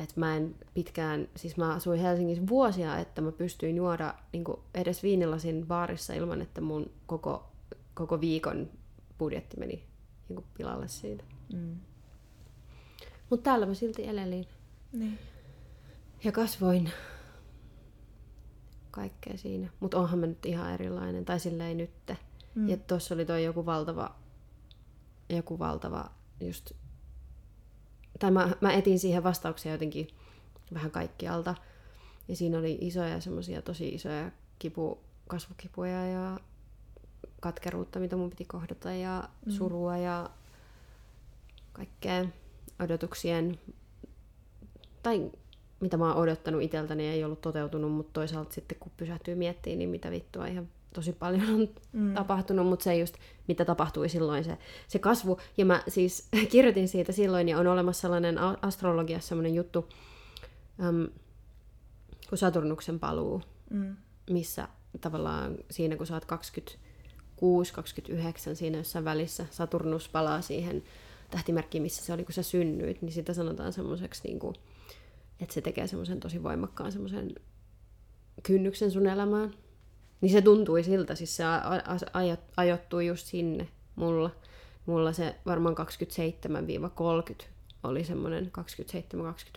Et mä en pitkään, siis mä asuin Helsingissä vuosia, että mä pystyin juoda niin edes viinilasin baarissa ilman, että mun koko, koko viikon budjetti meni niin pilalle siitä. Mm. Mutta täällä mä silti elelin Niin. Ja kasvoin kaikkea siinä. Mutta onhan mä nyt ihan erilainen, tai silleen nytte. Mm. Mm. Ja tuossa oli toi joku valtava, joku valtava just, tai mä, mä etin siihen vastauksia jotenkin vähän kaikkialta. Ja siinä oli isoja semmoisia tosi isoja kipu, kasvukipuja ja katkeruutta, mitä mun piti kohdata ja mm. surua ja kaikkea odotuksien, tai mitä mä oon odottanut itseltäni ei ollut toteutunut, mutta toisaalta sitten kun pysähtyy miettimään, niin mitä vittua ihan tosi paljon on mm. tapahtunut, mutta se just, mitä tapahtui silloin, se, se kasvu. Ja mä siis kirjoitin siitä silloin, ja on olemassa sellainen astrologiassa sellainen juttu, äm, kuin Saturnuksen paluu, mm. missä tavallaan siinä, kun sä oot 26-29 siinä jossain välissä, Saturnus palaa siihen tähtimerkkiin, missä se oli, kun sä synnyit, niin sitä sanotaan semmoiseksi, niin kuin, että se tekee semmoisen tosi voimakkaan semmoisen kynnyksen sun elämään. Niin se tuntui siltä, siis se ajoittui just sinne mulla. Mulla se varmaan 27-30 oli semmoinen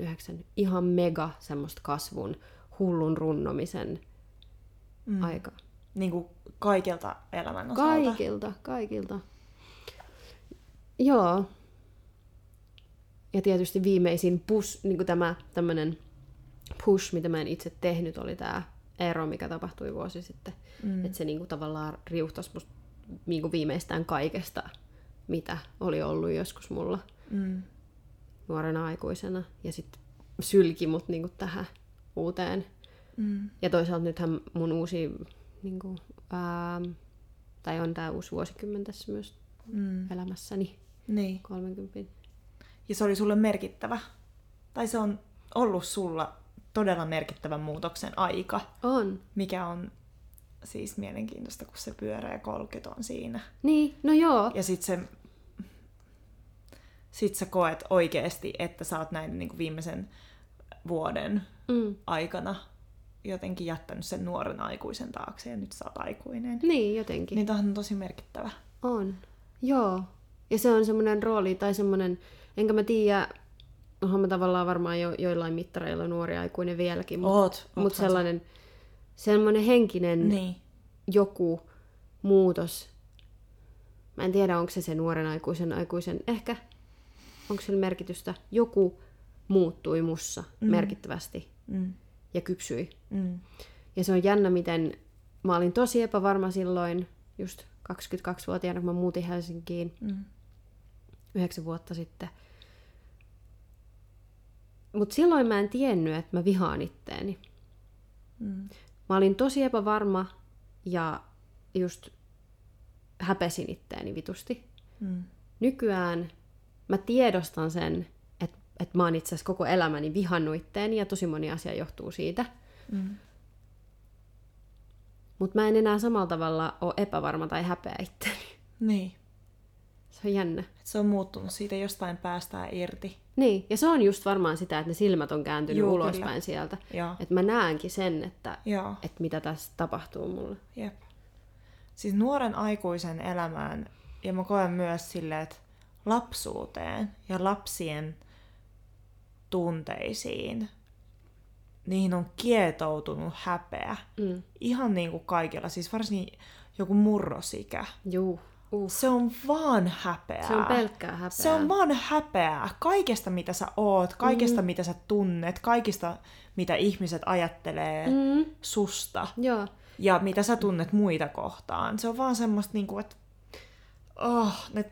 27-29 ihan mega semmoista kasvun, hullun runnomisen mm. aika. Niin kuin kaikilta elämän osalta? Kaikilta, kaikilta. Joo. Ja tietysti viimeisin push, niin kuin tämä tämmöinen push, mitä mä en itse tehnyt, oli tämä ero, mikä tapahtui vuosi sitten. Mm. Että se niin kuin, tavallaan riuhtasi musta niin kuin viimeistään kaikesta, mitä oli ollut joskus mulla mm. nuorena aikuisena. Ja sitten sylki mut niin kuin, tähän uuteen. Mm. Ja toisaalta nythän mun uusi, niin kuin, ää, tai on tämä uusi vuosikymmen tässä myös mm. elämässäni. Niin. 30. Ja se oli sulle merkittävä. Tai se on ollut sulla todella merkittävän muutoksen aika. On. Mikä on siis mielenkiintoista, kun se pyöreä 30 on siinä. Niin, no joo. Ja sit se sit sä koet oikeesti, että sä oot näin niin kuin viimeisen vuoden mm. aikana jotenkin jättänyt sen nuoren aikuisen taakse ja nyt sä oot aikuinen. Niin, jotenkin. Niin on tosi merkittävä. On. Joo. Ja se on semmoinen rooli tai semmoinen, enkä mä tiedä, onhan mä tavallaan varmaan jo, joillain mittareilla nuori aikuinen vieläkin, mutta mut sellainen semmoinen henkinen niin. joku muutos. Mä en tiedä, onko se se nuoren aikuisen aikuisen, ehkä onko sillä merkitystä. Joku muuttui mussa mm. merkittävästi mm. ja kypsyi. Mm. Ja se on jännä, miten mä olin tosi epävarma silloin, just 22-vuotiaana, kun mä muutin Helsinkiin mm. yhdeksän vuotta sitten – mutta silloin mä en tiennyt, että mä vihaan itteeni. Mm. Mä olin tosi epävarma ja just häpesin itteeni vitusti. Mm. Nykyään mä tiedostan sen, että, että mä oon itse asiassa koko elämäni vihannut itteeni ja tosi moni asia johtuu siitä. Mm. Mutta mä en enää samalla tavalla ole epävarma tai häpeä itteeni. Niin. Se on jännä. Se on muuttunut siitä, jostain päästään irti. Niin, ja se on just varmaan sitä, että ne silmät on kääntynyt Juu, ulospäin kyllä. sieltä. Että mä näenkin sen, että, että mitä tässä tapahtuu mulle. Jep. Siis nuoren aikuisen elämään, ja mä koen myös silleen, että lapsuuteen ja lapsien tunteisiin, niihin on kietoutunut häpeä. Mm. Ihan niin kuin kaikilla, siis varsinkin joku murrosikä. Juu. Uh. Se on vaan häpeää. Se on pelkkää häpeää. Se on vaan häpeää. Kaikesta, mitä sä oot, kaikesta, mm. mitä sä tunnet, kaikista, mitä ihmiset ajattelee mm. susta. Joo. Ja mitä sä tunnet muita kohtaan. Se on vaan semmoista, niinku, että oh, ne,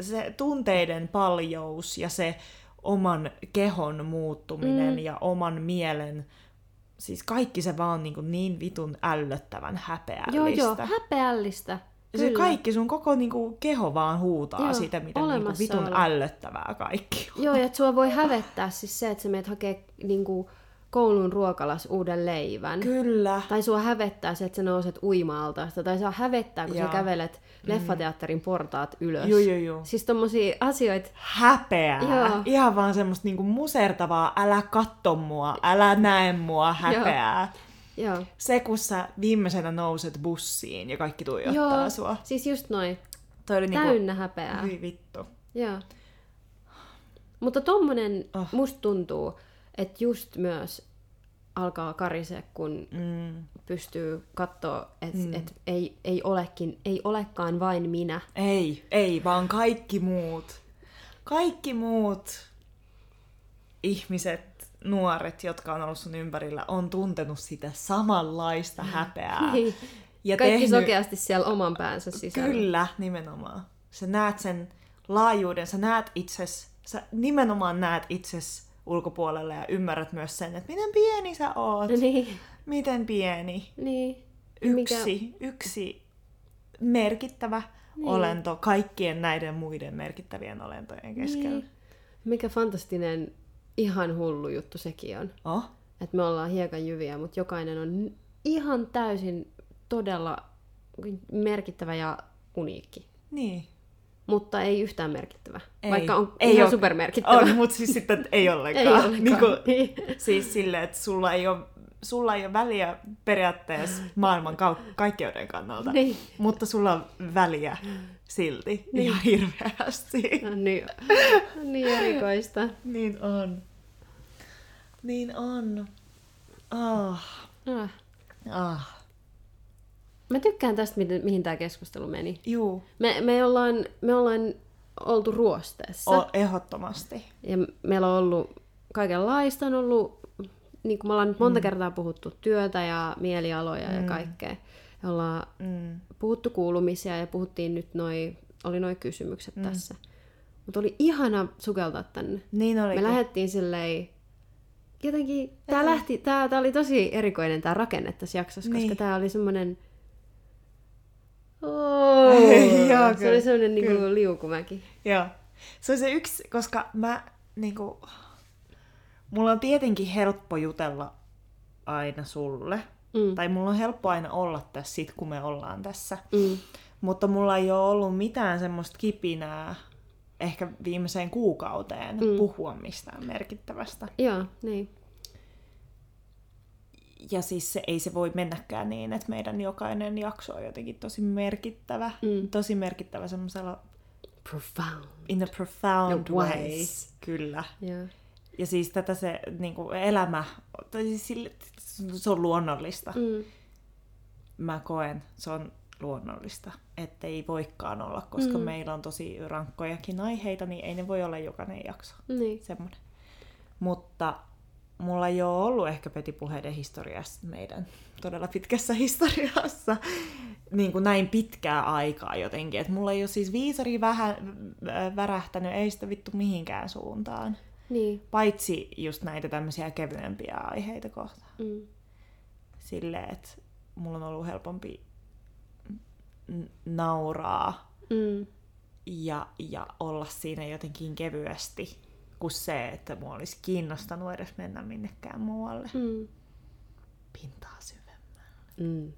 se tunteiden paljous ja se oman kehon muuttuminen mm. ja oman mielen siis kaikki se vaan niin, niin vitun ällöttävän häpeällistä. Joo, joo, häpeällistä. Kyllä. Se kaikki, sun koko niinku, keho vaan huutaa Joo, sitä, miten niinku, vitun olla. ällöttävää kaikki Joo, ja että sua voi hävettää siis se, että sä meet hakee niinku, koulun ruokalas uuden leivän. Kyllä. Tai sua hävettää se, että sä nouset uimaalta. Tai sua hävettää, kun Joo. sä kävelet mm. leffateatterin portaat ylös. Joo, joo, joo. Siis tommosia asioita... Häpeää. Joo. Ihan vaan semmoista niinku musertavaa, älä katto mua, älä näe mua, häpeää. Joo. Joo. Se, kun sä viimeisenä nouset bussiin ja kaikki tuijottaa Joo, sua. siis just noin. Toi oli niinku Täynnä niinku... häpeää. Hyi vittu. Joo. Mutta tommonen oh. musta tuntuu, että just myös alkaa karisee, kun mm. pystyy katsoa, että mm. et ei, ei, olekin, ei olekaan vain minä. Ei, ei, vaan kaikki muut. Kaikki muut ihmiset nuoret, jotka on ollut sun ympärillä, on tuntenut sitä samanlaista häpeää. Niin. Ja Kaikki tehnyt... sokeasti siellä oman päänsä sisällä. Kyllä, nimenomaan. Sä näet sen laajuuden, sä näet itses, sä nimenomaan näet itses ulkopuolelle ja ymmärrät myös sen, että miten pieni sä oot. Niin, Miten pieni. niin. Yksi, yksi merkittävä Niin. olento kaikkien näiden muiden merkittävien olentojen keskellä. Niin. Mikä fantastinen, ihan hullu juttu sekin on. Oh? Että me ollaan hiekan jyviä, mutta jokainen on ihan täysin todella merkittävä ja uniikki. Niin. Mutta ei yhtään merkittävä. Ei. Vaikka on Ei ihan ole- supermerkittävä. On, mutta siis sitten ei ollenkaan. Ei ollenkaan. Niin kuin, siis silleen, että sulla ei ole, sulla ei ole väliä periaatteessa maailman kau- kaikkeuden kannalta, Niin. mutta sulla on väliä silti niin. ihan hirveästi. No niin, niin erikoista. Niin on. Niin on. Ah. Ah. Ah. Mä tykkään tästä, miten, mihin tämä keskustelu meni. Juu. Me, me, ollaan, me ollaan oltu ruosteessa. O, ehdottomasti. Ja meillä on ollut kaikenlaista, on ollut, niin kuin me ollaan nyt monta Mm. kertaa puhuttu työtä ja mielialoja ja kaikkea. Ja ollaan Mm. puhuttu kuulumisia ja puhuttiin nyt noi, oli noi kysymykset Mm. tässä. Mutta oli ihana sukeltaa tänne. Niin oli. Me lähdettiin silleen, jotenkin, tää, lähti, tää, tää oli tosi erikoinen tää rakenne tässä jaksossa, koska Niin. tää oli semmonen... Oh, Joo, se oli semmonen niinku liukumäki. Joo. Se on se yksi, koska mä niinku... Mulla on tietenkin helppo jutella aina sulle. Mm. Tai mulla on helppo aina olla tässä sit, kun me ollaan tässä. Mm. Mutta mulla ei ole ollut mitään semmoista kipinää ehkä viimeiseen kuukauteen Mm. puhua mistään merkittävästä. Joo, niin. Ja siis se, ei se voi mennäkään niin, että meidän jokainen jakso on jotenkin tosi merkittävä. Mm. Tosi merkittävä semmoisella Profound. in a profound Ja way. Kyllä. Joo. Ja siis tätä se niin kuin elämä, tai siis sille, se on luonnollista. Mm. Mä koen, se on luonnollista, ettei voikaan olla, koska Mm. meillä on tosi rankkojakin aiheita, niin ei ne voi olla jokainen jakso. Niin. Semmoinen. Mutta mulla ei ole ollut ehkä petipuheiden historiassa, meidän todella pitkässä historiassa, niin kuin näin pitkää aikaa jotenkin. Että mulla ei ole siis viisari vähän äh, värähtänyt, ei sitä vittu mihinkään suuntaan. Niin. Paitsi just näitä tämmöisiä kevyempiä aiheita kohtaan. Mm. Silleen, että mulla on ollut helpompi n- nauraa Mm. ja, ja olla siinä jotenkin kevyesti kuin se, että mua olisi kiinnostanut edes mennä minnekään muualle Mm. pintaa syvemmälle. Mm.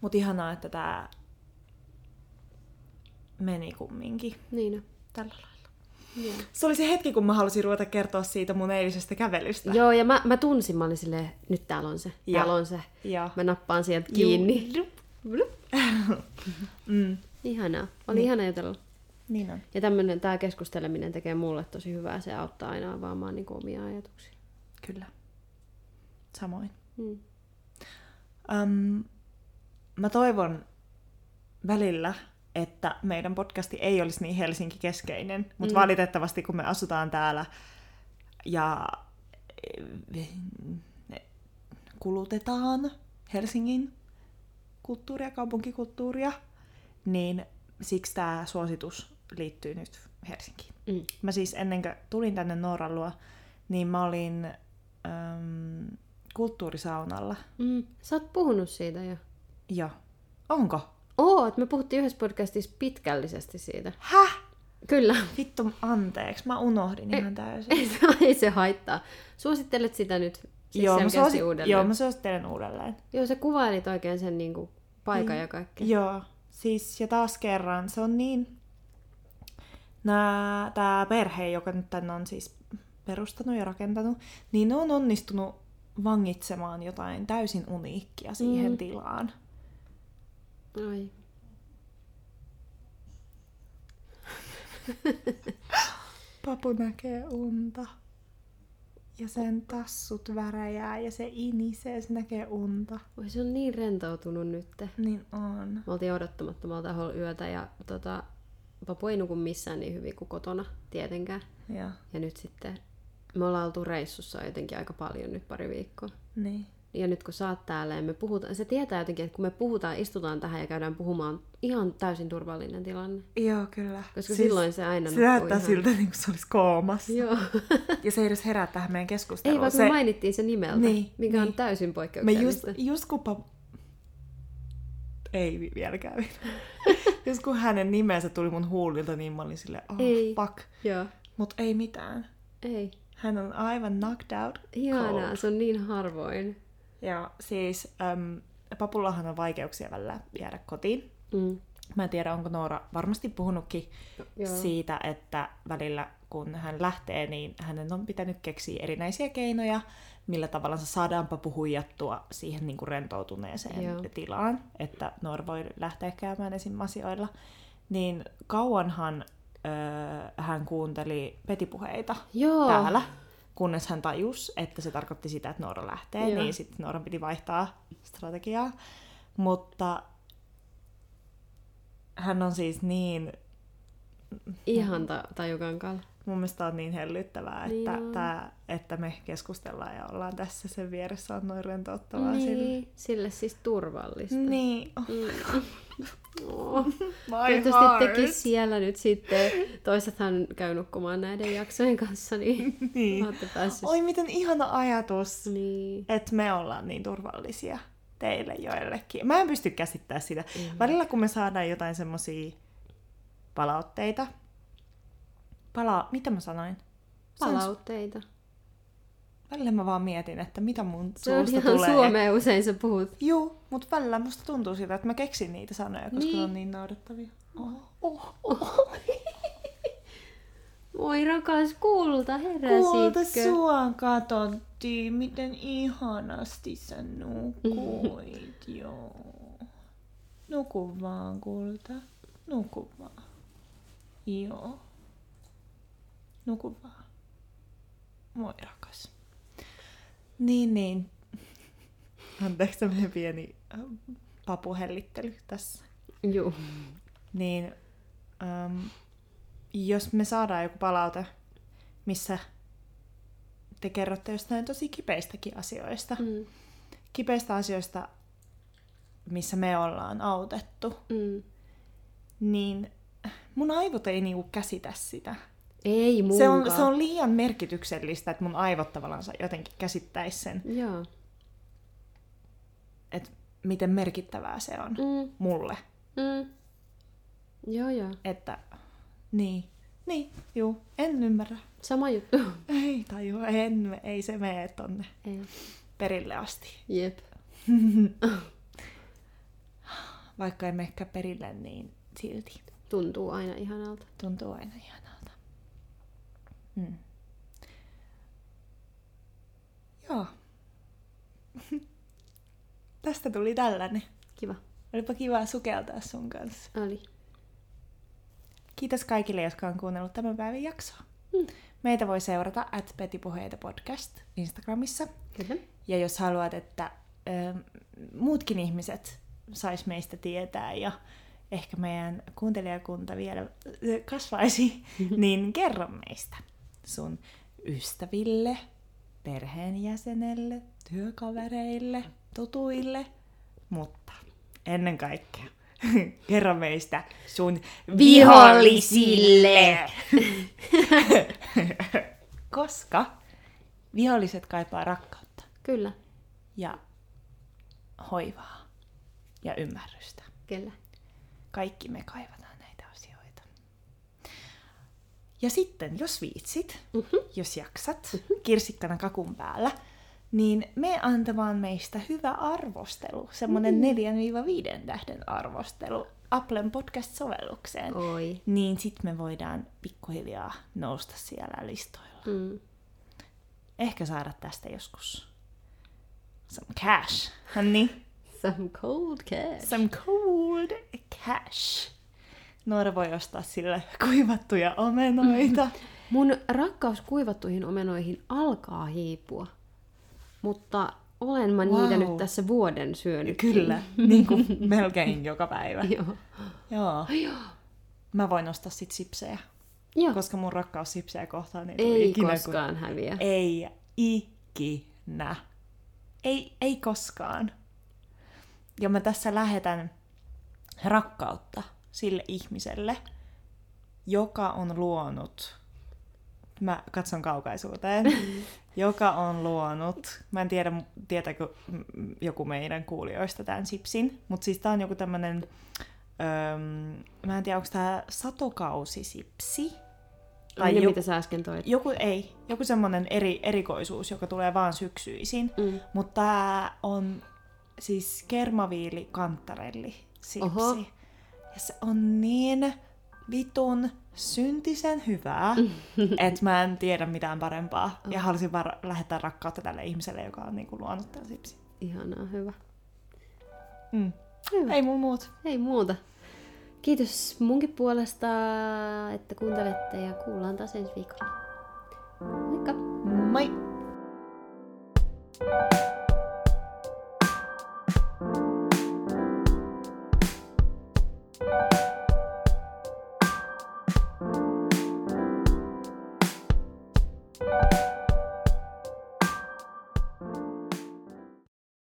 Mutta ihanaa, että tämä meni kumminkin Niin tällä lailla. Joo. Se oli se hetki, kun mä halusin ruveta kertoa siitä mun eilisestä kävelystä. Joo, ja mä, mä tunsin, mä olin silleen, nyt täällä on se, Joo. täällä on se. Ja. Mä nappaan sieltä kiinni. Mm, Ihanaa. Oli Niin. ihana jutella. niin on. Ja tämmönen, tää keskusteleminen tekee mulle tosi hyvää. Se auttaa aina avaamaan niin omia ajatuksia. Kyllä. Samoin. Mm. Um, mä toivon välillä, että meidän podcasti ei olisi niin Helsinki-keskeinen, mutta Mm. valitettavasti kun me asutaan täällä ja eh, kulutetaan Helsingin kulttuuria, kaupunkikulttuuria, niin siksi tämä suositus liittyy nyt Helsinkiin. Mm. Mä siis ennen kuin tulin tänne Nooran luo, niin mä olin äm, kulttuurisaunalla. Mm. Sä oot puhunut siitä jo. Joo. Onko? Oo, että me puhuttiin yhdessä podcastissa pitkällisesti siitä. Häh? Kyllä. Vittu, anteeksi. Mä unohdin ihan täysin. Ei se, ei se haittaa. Suosittelet sitä nyt siis joo, mä selkeästi suosi- uudelleen. joo, mä suosittelen uudelleen. Joo, sä kuvailit oikein sen niin kuin, paikan Mm. ja kaikkea. Joo, siis ja taas kerran, se on niin... Tää perhe, joka nyt tänne on siis perustanut ja rakentanut, niin ne on onnistunut vangitsemaan jotain täysin uniikkia siihen mm. tilaan. Ai. Papu näkee unta. Ja sen tassut väräjää ja se inisee, se näkee unta. Oi, se on niin rentoutunut nyt. Niin on. Me oltiin odottamattomalla taholla yötä ja tota, Papu ei nuku missään niin hyvin kuin kotona, tietenkään. Ja, Ja nyt sitten me ollaan oltu reissussa jotenkin aika paljon nyt pari viikkoa. Niin. Ja nyt kun sä oot täällä ja me puhutaan, se tietää jotenkin, että kun me puhutaan, istutaan tähän ja käydään puhumaan, ihan täysin turvallinen tilanne. Joo, kyllä. Koska silloin se aina Se näyttää ihan- siltä, niin kuin se olisi koomassa. Joo. Ja se ei edes herää tähän meidän keskusteluun. Ei, vaikka se... me mainittiin se nimeltä, Niin, mikä on niin. täysin Me just, poikkeuksellista. just kun pa... Ei vielä. just kun hänen nimensä tuli mun huulilta, niin mä olin silleen, oh, Ei. fuck. Joo, Mut ei mitään. ei. Hän on aivan knocked out. Ihanaa, cold. se on niin harvoin. Ja siis äm, Papullahan on vaikeuksia välillä jäädä kotiin. Mm. Mä en tiedä, onko Noora varmasti puhunutkin Joo. siitä, että välillä kun hän lähtee, niin hänen on pitänyt keksiä erinäisiä keinoja, millä tavalla saadaan papu huijattua siihen niin kuin rentoutuneeseen Joo. tilaan, että Noora voi lähteä käymään esim. asioilla. Niin kauanhan öö, hän kuunteli petipuheita Joo. täällä, kunnes hän tajusi, että se tarkoitti sitä, että Noora lähtee, Joo. niin sitten Nooran piti vaihtaa strategiaa. Mutta hän on siis niin Ihan ta- tajukankalla. Mun mielestä on niin hellyttävää, Niin että, on. tää, että me keskustellaan ja ollaan tässä sen vieressä on noin rentouttavaa sille. Niin, sille siis turvallista. Niin. Mm. Oh. Toivottavasti heart. tekin siellä nyt sitten, toisethan käy nukkumaan näiden jaksojen kanssa, niin Niin. olette päässyt. Oi miten ihana ajatus, Niin. että me ollaan niin turvallisia teille joillekin. Mä en pysty käsittämään sitä. Mm. Välillä kun me saadaan jotain semmosia palautteita, pala... mitä mä sanoin? Palautteita. Välillä mä vaan mietin, että mitä mun Se on suusta ihan tulee. suomea usein sä puhut. Juu, mutta välillä musta tuntuu siltä, että mä keksin niitä sanoja, koska Niin. ne on niin naurettavia. Oh, oh, oh. Oi rakas kulta, Kuulta heräsitkö? sua katsottiin, miten ihanasti sä nukuit, joo. Nuku vaan, kulta. Nuku vaan. Joo. Nuku vaan. Moi rakas. Niin, niin. Anteeksi tämmönen pieni äh, papuhellittely tässä. Juu. Niin ähm, jos me saadaan joku palaute, missä te kerrotte jostain tosi kipeistäkin asioista, Mm. kipeistä asioista, missä me ollaan autettu, Mm. niin mun aivot ei niinku käsitä sitä. Ei Se on, se on liian merkityksellistä, että mun aivot tavallaan jotenkin käsittäisi sen, Joo. että miten merkittävää se on Mm. mulle. Mm. Joo, joo. Että niin, niin, juu, en ymmärrä. Sama juttu. Ei tajua, en, ei se mene tonne Ei. perille asti. Jep. Vaikka emme ehkä perille, niin silti Tuntuu aina ihanalta. tuntuu aina ihanalta. Mm. Joo. Tästä tuli tällainen. Kiva. Olipa kiva sukeltaa sun kanssa. Oli. Kiitos kaikille, jotka on kuunnellut tämän päivän jaksoa. Mm. Meitä voi seurata at Petipuheita podcast Instagramissa. Kyllä. Ja jos haluat, että ö, muutkin ihmiset sais meistä tietää ja ehkä meidän kuuntelijakunta vielä ö, kasvaisi, niin kerro meistä sun ystäville, perheenjäsenelle, työkavereille, tutuille, mutta ennen kaikkea kerro meistä sun vihollisille! Koska viholliset kaipaa rakkautta Kyllä. ja hoivaa ja ymmärrystä. Kyllä. Kaikki me kaivataan näitä asioita. Ja sitten, jos viitsit, Mhm. jos jaksat, kirsikkana kakun päällä, niin me antamaan meistä hyvä arvostelu, semmoinen 4-5 tähden arvostelu Applen podcast-sovellukseen. Oi. Niin sit me voidaan pikkuhiljaa nousta siellä listoilla. Mm. Ehkä saada tästä joskus some cash, honey. Some cold cash. Some cold cash. Noora voi ostaa sille kuivattuja omenoita. Mun rakkaus kuivattuihin omenoihin alkaa hiipua. Mutta olen mä Wow. niitä nyt tässä vuoden syönyt. Kyllä, niin kuin melkein joka päivä. Joo. Joo. Mä voin ostaa sit sipsejä. Joo. koska mun rakkaus sipsejä kohtaan ei, Ei ikinä, koskaan häviä. Kun... Ei ikinä. Ei, ei koskaan. Ja mä tässä lähetän rakkautta sille ihmiselle, joka on luonut, mä katson kaukaisuuteen, joka on luonut, mä en tiedä, tietääkö joku meidän kuulijoista tämän sipsin, mutta siis tää on joku tämmönen, öö, mä en tiedä, onko tää satokausisipsi, Tai ne, joku, mitä sä äsken toit. Joku, ei, joku semmonen eri, erikoisuus, joka tulee vaan syksyisin, Mm. mutta tää on siis kermaviili kantarelli sipsi. Oho. Ja se on niin vitun syntisen hyvää, että mä en tiedä mitään parempaa. Ja halusin vaan lähettää rakkautta tälle ihmiselle, joka on niinku luonut tämän sipsi. Ihanaa, hyvä. Mm. Hyvä. Ei mun muut. Ei muuta. Kiitos munkin puolesta, että kuuntelette ja kuullaan taas ensi viikolla. Moikka! Moi! Thank Bye.